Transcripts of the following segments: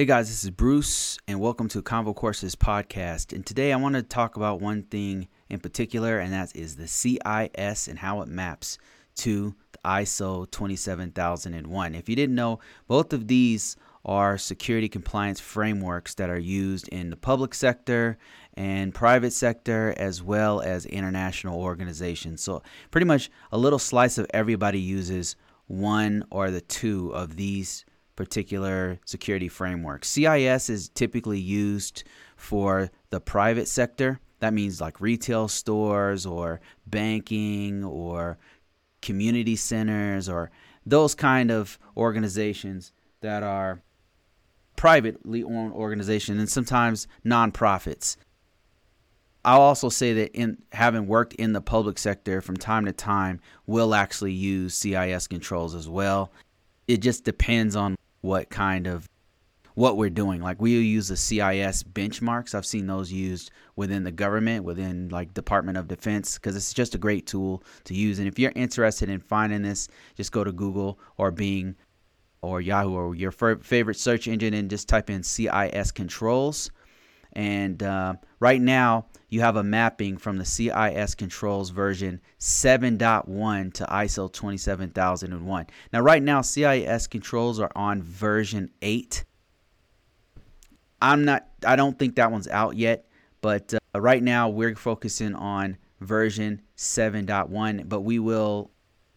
Hey guys, this is Bruce, and welcome to Convo Courses podcast. And today I want to talk about one thing in particular, and that is the CIS and how it maps to the ISO 27001. If you didn't know, both of these are security compliance frameworks that are used in the public sector and private sector as well as international organizations. So, pretty much a little slice of everybody uses one or the two of these particular security framework. CIS is typically used for the private sector. That means like retail stores or banking or community centers or those kind of organizations that are privately owned organizations and sometimes nonprofits. I'll also say that in having worked in the public sector from time to time, we'll actually use CIS controls as well. It just depends on what kind of what we're doing. Like we use the CIS benchmarks. I've seen those used within the government, within like Department of Defense, because it's just a great tool to use. And if you're interested in finding this, just go to Google or Bing or Yahoo or your favorite search engine and just type in CIS controls. And uh, right now, you have a mapping from the CIS controls version 7.1 to ISO 27001. Now, right now, CIS controls are on version 8. I'm not, I don't think that one's out yet, but uh, right now we're focusing on version 7.1, but we will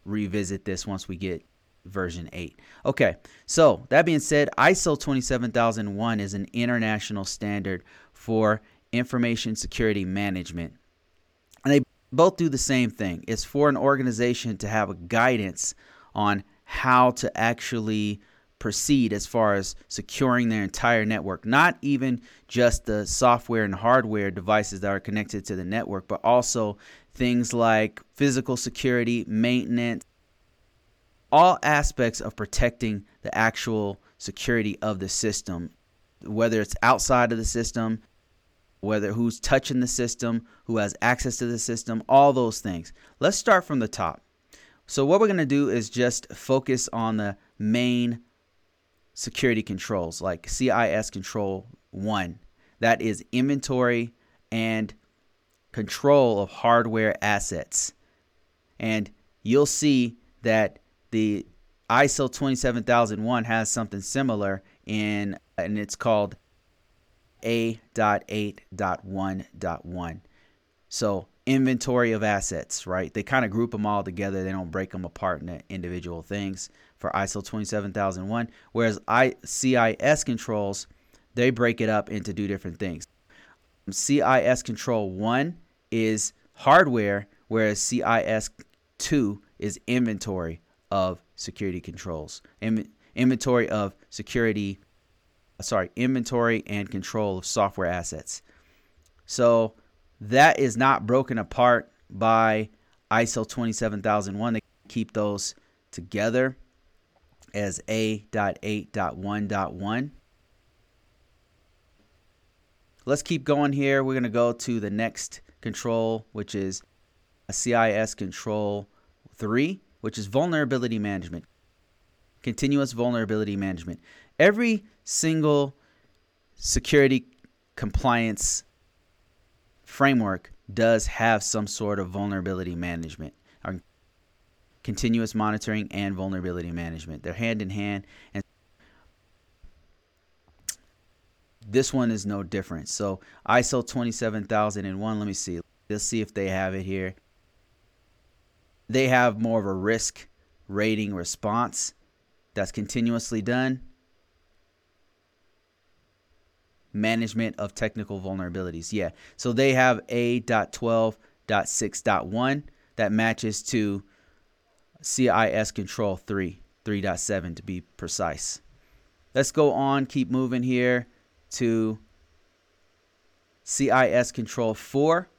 revisit this once we get version 8. Okay, so that being said, ISO 27001 is an international standard for information security management. And they both do the same thing. It's for an organization to have a guidance on how to actually proceed as far as securing their entire network, not even just the software and hardware devices that are connected to the network, but also things like physical security, maintenance, all aspects of protecting the actual security of the system, whether it's outside of the system, whether who's touching the system, who has access to the system, all those things. Let's start from the top. So what we're going to do is just focus on the main security controls like CIS control 1. That is inventory and control of hardware assets. And you'll see that the ISO 27001 has something similar in and it's called a.8.1.1. So, inventory of assets, right? They kind of group them all together. They don't break them apart into individual things for ISO 27001. Whereas I, CIS controls, they break it up into two different things. CIS control 1 is hardware, whereas CIS 2 is inventory of security controls, In- inventory of security sorry, inventory and control of software assets. So that is not broken apart by ISO 27001. They keep those together as A.8.1.1. Let's keep going here. We're going to go to the next control, which is a CIS control 3, which is vulnerability management. Continuous vulnerability management. Every single security compliance framework does have some sort of vulnerability management or continuous monitoring and vulnerability management. They're hand in hand and this one is no different. So ISO 27001, let me see. Let's see if they have it here. They have more of a risk rating response that's continuously done management of technical vulnerabilities. Yeah. So they have A.12.6.1 that matches to CIS Control 3, 3.7 to be precise. Let's go on, keep moving here to CIS Control 4,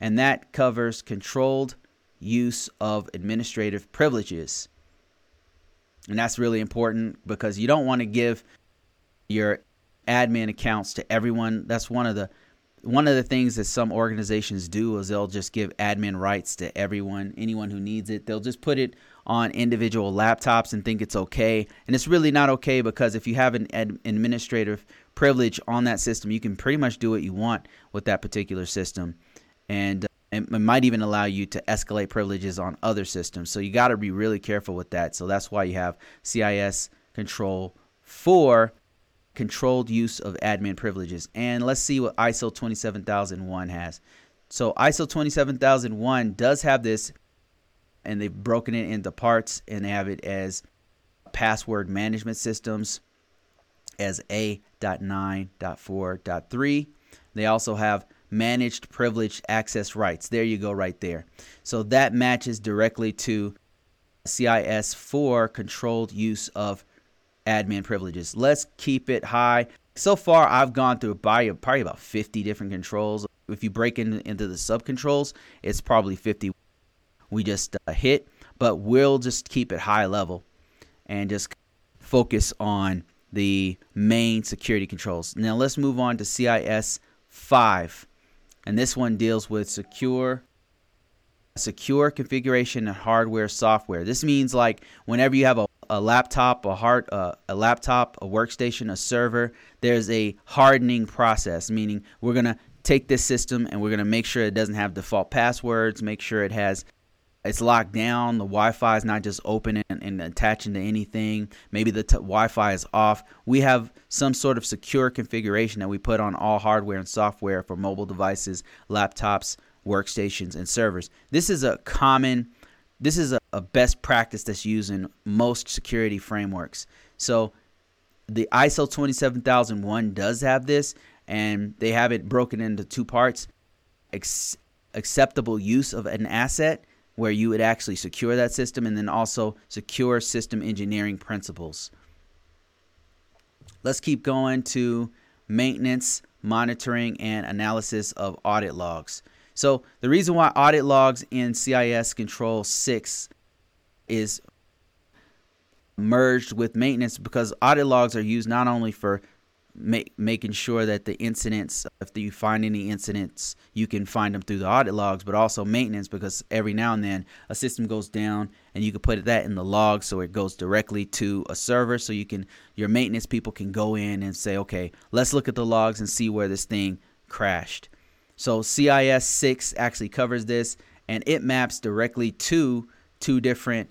and that covers controlled use of administrative privileges. And that's really important because you don't want to give your admin accounts to everyone. That's one of the one of the things that some organizations do is they'll just give admin rights to everyone, anyone who needs it. They'll just put it on individual laptops and think it's okay. And it's really not okay because if you have an ad- administrative privilege on that system, you can pretty much do what you want with that particular system. And uh, uh, it might even allow you to escalate privileges on other systems. So you got to be really careful with that. So that's why you have CIS control for controlled use of admin privileges. And let's see what ISO 27001 has. So ISO 27001 does have this and they've broken it into parts and have it as password management systems as A.9.4.3. They also have managed privileged access rights. There you go, right there. So that matches directly to CIS for controlled use of admin privileges. Let's keep it high. So far, I've gone through probably, about 50 different controls. If you break in, into the sub controls, it's probably 50 we just uh, hit, but we'll just keep it high level and just focus on the main security controls. Now let's move on to CIS 5. And this one deals with secure secure configuration and hardware software. This means like whenever you have a, a laptop, a hard uh, a laptop, a workstation, a server, there's a hardening process, meaning we're going to take this system and we're going to make sure it doesn't have default passwords, make sure it has it's locked down. The Wi-Fi is not just open and, and attaching to anything. Maybe the t- Wi-Fi is off. We have some sort of secure configuration that we put on all hardware and software for mobile devices, laptops, workstations, and servers. This is a common, this is a, a best practice that's used in most security frameworks. So the ISO 27001 does have this, and they have it broken into two parts. Ex- acceptable use of an asset where you would actually secure that system and then also secure system engineering principles. Let's keep going to maintenance, monitoring, and analysis of audit logs. So, the reason why audit logs in CIS Control 6 is merged with maintenance because audit logs are used not only for make, making sure that the incidents, if you find any incidents, you can find them through the audit logs, but also maintenance because every now and then a system goes down and you can put that in the log so it goes directly to a server so you can your maintenance people can go in and say, okay, let's look at the logs and see where this thing crashed. So CIS 6 actually covers this and it maps directly to two different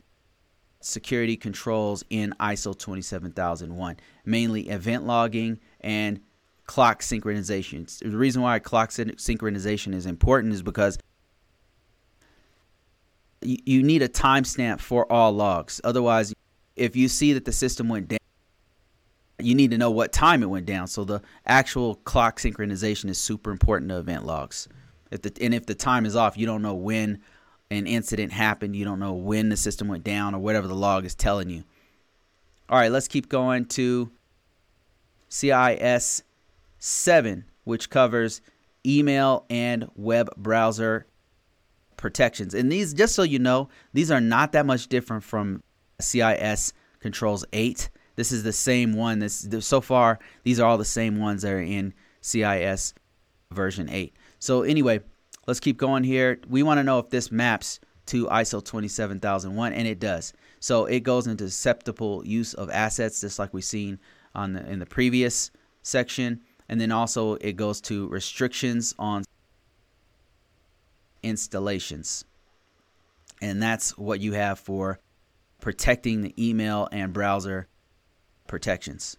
security controls in ISO 27001, mainly event logging and clock synchronization. The reason why clock synchronization is important is because you need a timestamp for all logs. Otherwise, if you see that the system went down, you need to know what time it went down. So the actual clock synchronization is super important to event logs. If the, and if the time is off, you don't know when an incident happened. You don't know when the system went down or whatever the log is telling you. All right, let's keep going to CIS 7, which covers email and web browser protections. And these, just so you know, these are not that much different from CIS Controls 8. This is the same one. This so far, these are all the same ones that are in CIS version 8. So anyway, let's keep going here. We want to know if this maps to ISO 27001, and it does. So it goes into acceptable use of assets, just like we've seen on the, in the previous section, and then also it goes to restrictions on installations, and that's what you have for protecting the email and browser protections.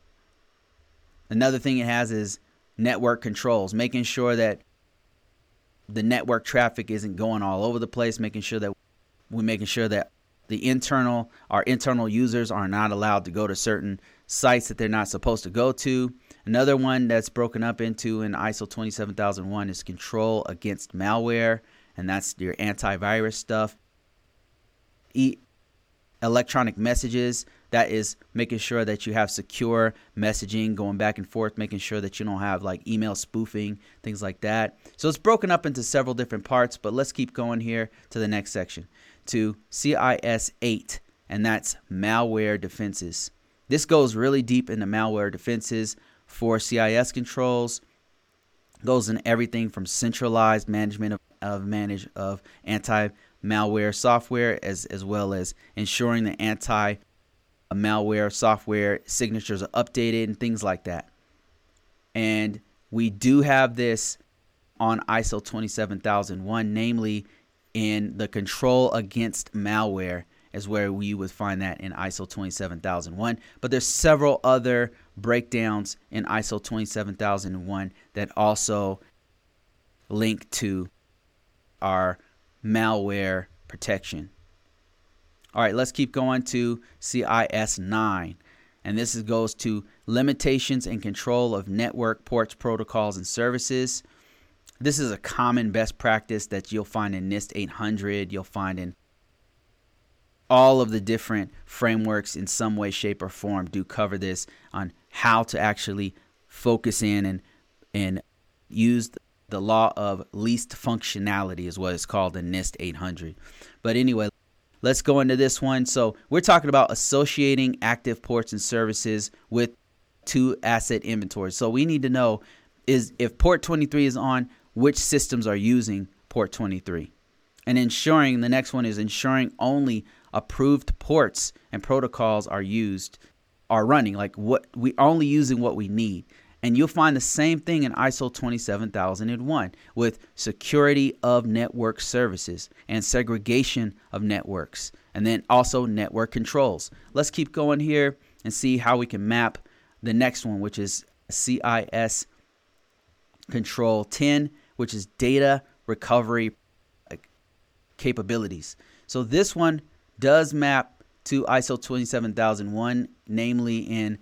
Another thing it has is network controls, making sure that the network traffic isn't going all over the place, making sure that we're making sure that the internal our internal users are not allowed to go to certain sites that they're not supposed to go to. Another one that's broken up into in ISO 27001 is control against malware, and that's your antivirus stuff. E- electronic messages, that is making sure that you have secure messaging going back and forth, making sure that you don't have like email spoofing, things like that. So it's broken up into several different parts, but let's keep going here to the next section to CIS 8, and that's malware defenses. This goes really deep into malware defenses for CIS controls. Goes in everything from centralized management of, of manage of anti malware software as, as well as ensuring the anti malware software signatures are updated and things like that. And we do have this on ISO 27001, namely in the control against malware is where we would find that in ISO 27001. But there's several other breakdowns in ISO 27001 that also link to our malware protection. All right, let's keep going to CIS 9. And this goes to limitations and control of network ports, protocols, and services. This is a common best practice that you'll find in NIST 800. You'll find in all of the different frameworks in some way, shape, or form do cover this on how to actually focus in and and use the law of least functionality is what it's called in NIST 800. But anyway, let's go into this one. So we're talking about associating active ports and services with two asset inventories. So we need to know is if port 23 is on, which systems are using port 23. And ensuring the next one is ensuring only approved ports and protocols are used are running like what we only using what we need and you'll find the same thing in ISO 27001 with security of network services and segregation of networks and then also network controls. Let's keep going here and see how we can map the next one which is CIS control 10 which is data recovery capabilities. So this one does map to ISO 27001, namely in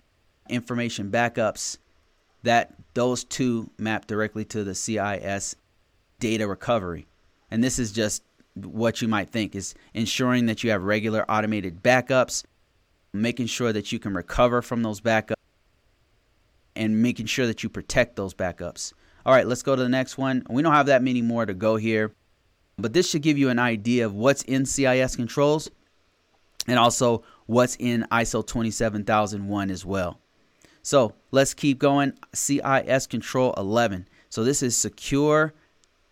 information backups, that those two map directly to the CIS data recovery. And this is just what you might think is ensuring that you have regular automated backups, making sure that you can recover from those backups, and making sure that you protect those backups. All right, let's go to the next one. We don't have that many more to go here, but this should give you an idea of what's in CIS controls and also what's in ISO 27001 as well. So let's keep going. CIS Control 11. So this is secure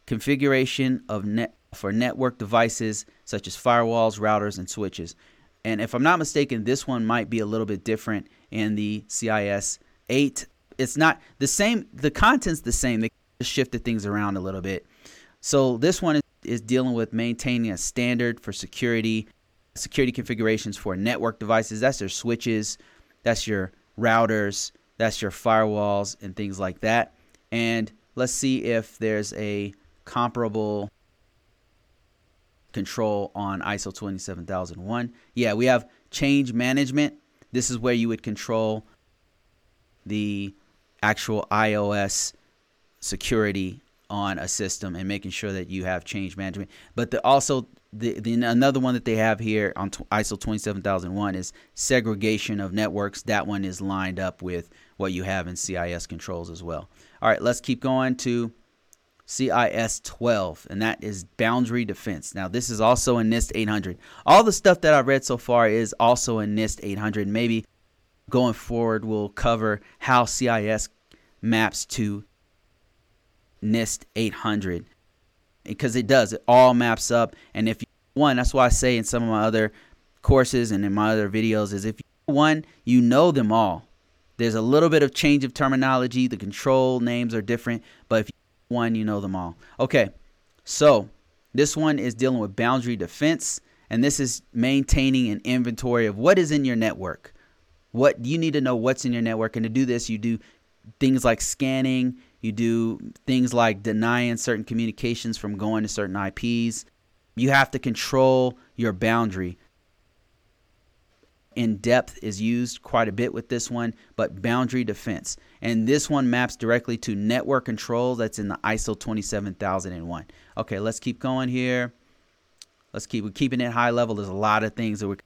configuration of net for network devices such as firewalls, routers, and switches. And if I'm not mistaken, this one might be a little bit different in the CIS 8. It's not the same. The content's the same. They just shifted things around a little bit. So this one is, is dealing with maintaining a standard for security security configurations for network devices. That's your switches, that's your routers, that's your firewalls, and things like that. And let's see if there's a comparable control on ISO 27001. Yeah, we have change management. This is where you would control the actual iOS security on a system and making sure that you have change management. But the, also the, the another one that they have here on ISO 27001 is segregation of networks. That one is lined up with what you have in CIS controls as well. All right, let's keep going to CIS 12, and that is boundary defense. Now, this is also in NIST 800. All the stuff that I've read so far is also in NIST 800. Maybe going forward, we'll cover how CIS maps to NIST 800 because it does. It all maps up. And if you one, that's why I say in some of my other courses and in my other videos is if you one, you know them all. There's a little bit of change of terminology. The control names are different, but if you one, you know them all. Okay, so this one is dealing with boundary defense, and this is maintaining an inventory of what is in your network. What you need to know what's in your network, and to do this, you do things like scanning, you do things like denying certain communications from going to certain IPs. You have to control your boundary. In depth is used quite a bit with this one, but boundary defense. And this one maps directly to network control that's in the ISO 27001. Okay, let's keep going here. Let's keep we're keeping it high level. There's a lot of things that we're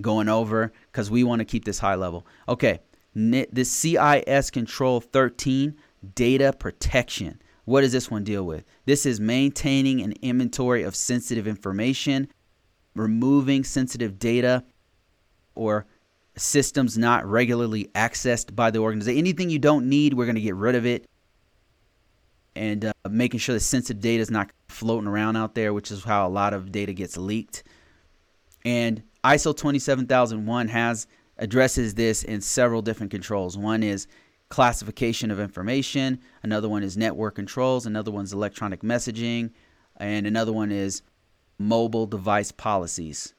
going over because we want to keep this high level. Okay, the CIS control 13 data protection. What does this one deal with? This is maintaining an inventory of sensitive information, removing sensitive data or systems not regularly accessed by the organization. Anything you don't need, we're going to get rid of it. and uh, making sure the sensitive data is not floating around out there, which is how a lot of data gets leaked. And ISO 27001 has addresses this in several different controls. One is classification of information, another one is network controls, another one's electronic messaging, and another one is mobile device policies.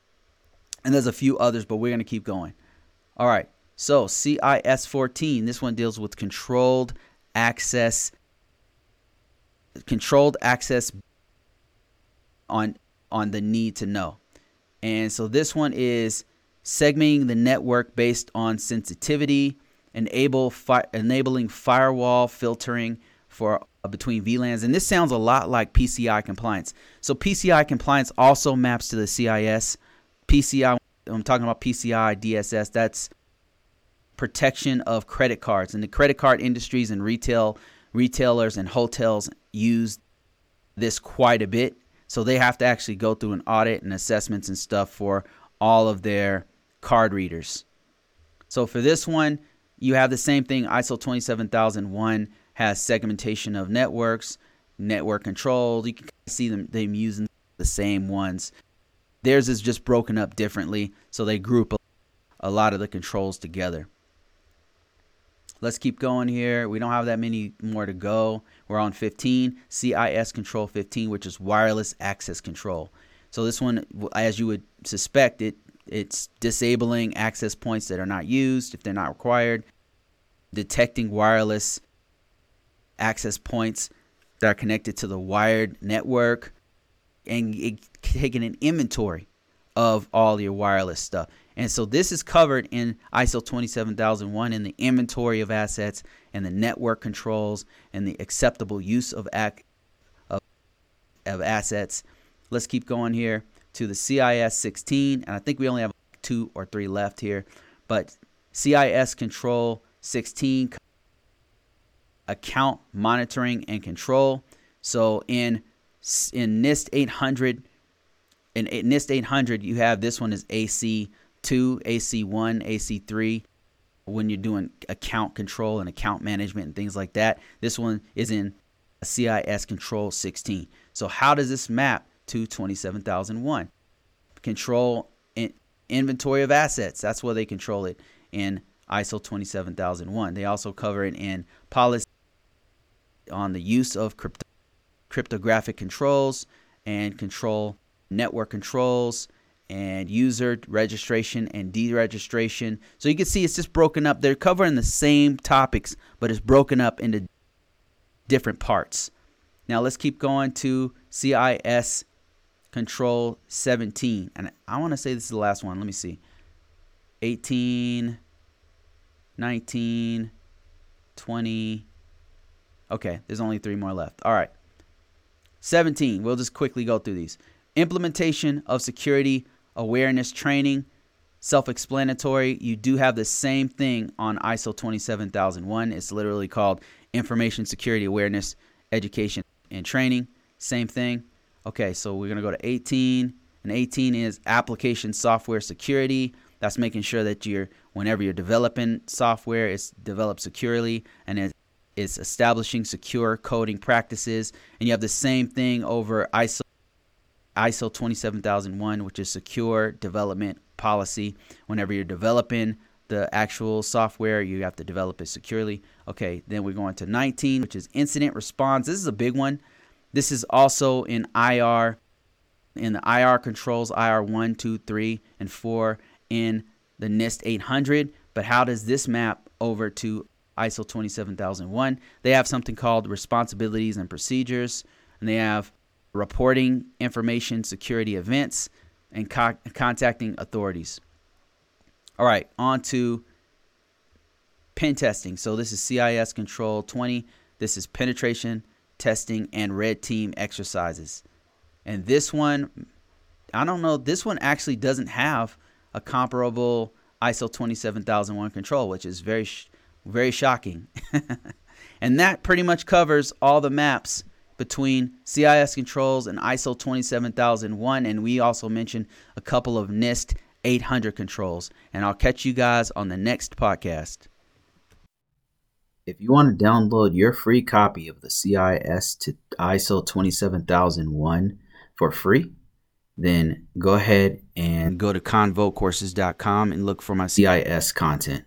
And there's a few others, but we're going to keep going. All right. So, CIS 14, this one deals with controlled access controlled access on on the need to know. And so this one is segmenting the network based on sensitivity, enable fi- enabling firewall filtering for uh, between VLANs. And this sounds a lot like PCI compliance. So PCI compliance also maps to the CIS. PCI, I'm talking about PCI DSS. That's protection of credit cards. And the credit card industries and retail retailers and hotels use this quite a bit. So they have to actually go through an audit and assessments and stuff for all of their card readers. So for this one, you have the same thing. ISO 27001 has segmentation of networks, network control. You can see them, them using the same ones. Theirs is just broken up differently, so they group a lot of the controls together. Let's keep going here. We don't have that many more to go. We're on 15, CIS Control 15, which is wireless access control. So this one, as you would suspect, it it's disabling access points that are not used if they're not required, detecting wireless access points that are connected to the wired network, and it, taking an inventory of all your wireless stuff. And so this is covered in ISO 27001 in the inventory of assets and the network controls and the acceptable use of, ac- of, of assets. Let's keep going here to the CIS 16. And I think we only have two or three left here. But CIS Control 16 account monitoring and control. So in in NIST 800 in NIST 800 you have this one is AC two, AC1, AC3 when you're doing account control and account management and things like that. This one is in CIS Control 16. So how does this map to 27001? Control in inventory of assets. That's where they control it in ISO 27001. They also cover it in policy on the use of crypto- cryptographic controls and control network controls and user registration and deregistration. So you can see it's just broken up. They're covering the same topics, but it's broken up into different parts. Now let's keep going to CIS Control 17. And I want to say this is the last one. Let me see. 18, 19, 20. Okay, there's only three more left. All right. 17. We'll just quickly go through these. Implementation of security awareness training, self explanatory. You do have the same thing on ISO 27001. It's literally called Information Security Awareness Education and Training. Same thing. Okay, so we're going to go to 18. And 18 is application software security. That's making sure that you're, whenever you're developing software, it's developed securely and it's establishing secure coding practices. And you have the same thing over ISO ISO 27001, which is secure development policy. Whenever you're developing the actual software, you have to develop it securely. Okay, then we're going to 19, which is incident response. This is a big one. This is also in IR, in the IR controls, IR 1, 2, 3, and 4 in the NIST 800. But how does this map over to ISO 27001? They have something called responsibilities and procedures, and they have reporting information security events, and co- contacting authorities. All right, on to pen testing. So this is CIS Control 20. This is penetration testing and red team exercises. And this one, I don't know, this one actually doesn't have a comparable ISO 27001 control, which is very, very shocking. and that pretty much covers all the maps between CIS controls and ISO 27001. And we also mentioned a couple of NIST 800 controls. And I'll catch you guys on the next podcast. If you want to download your free copy of the CIS to ISO 27001 for free, then go ahead and go to convocourses.com and look for my CIS content.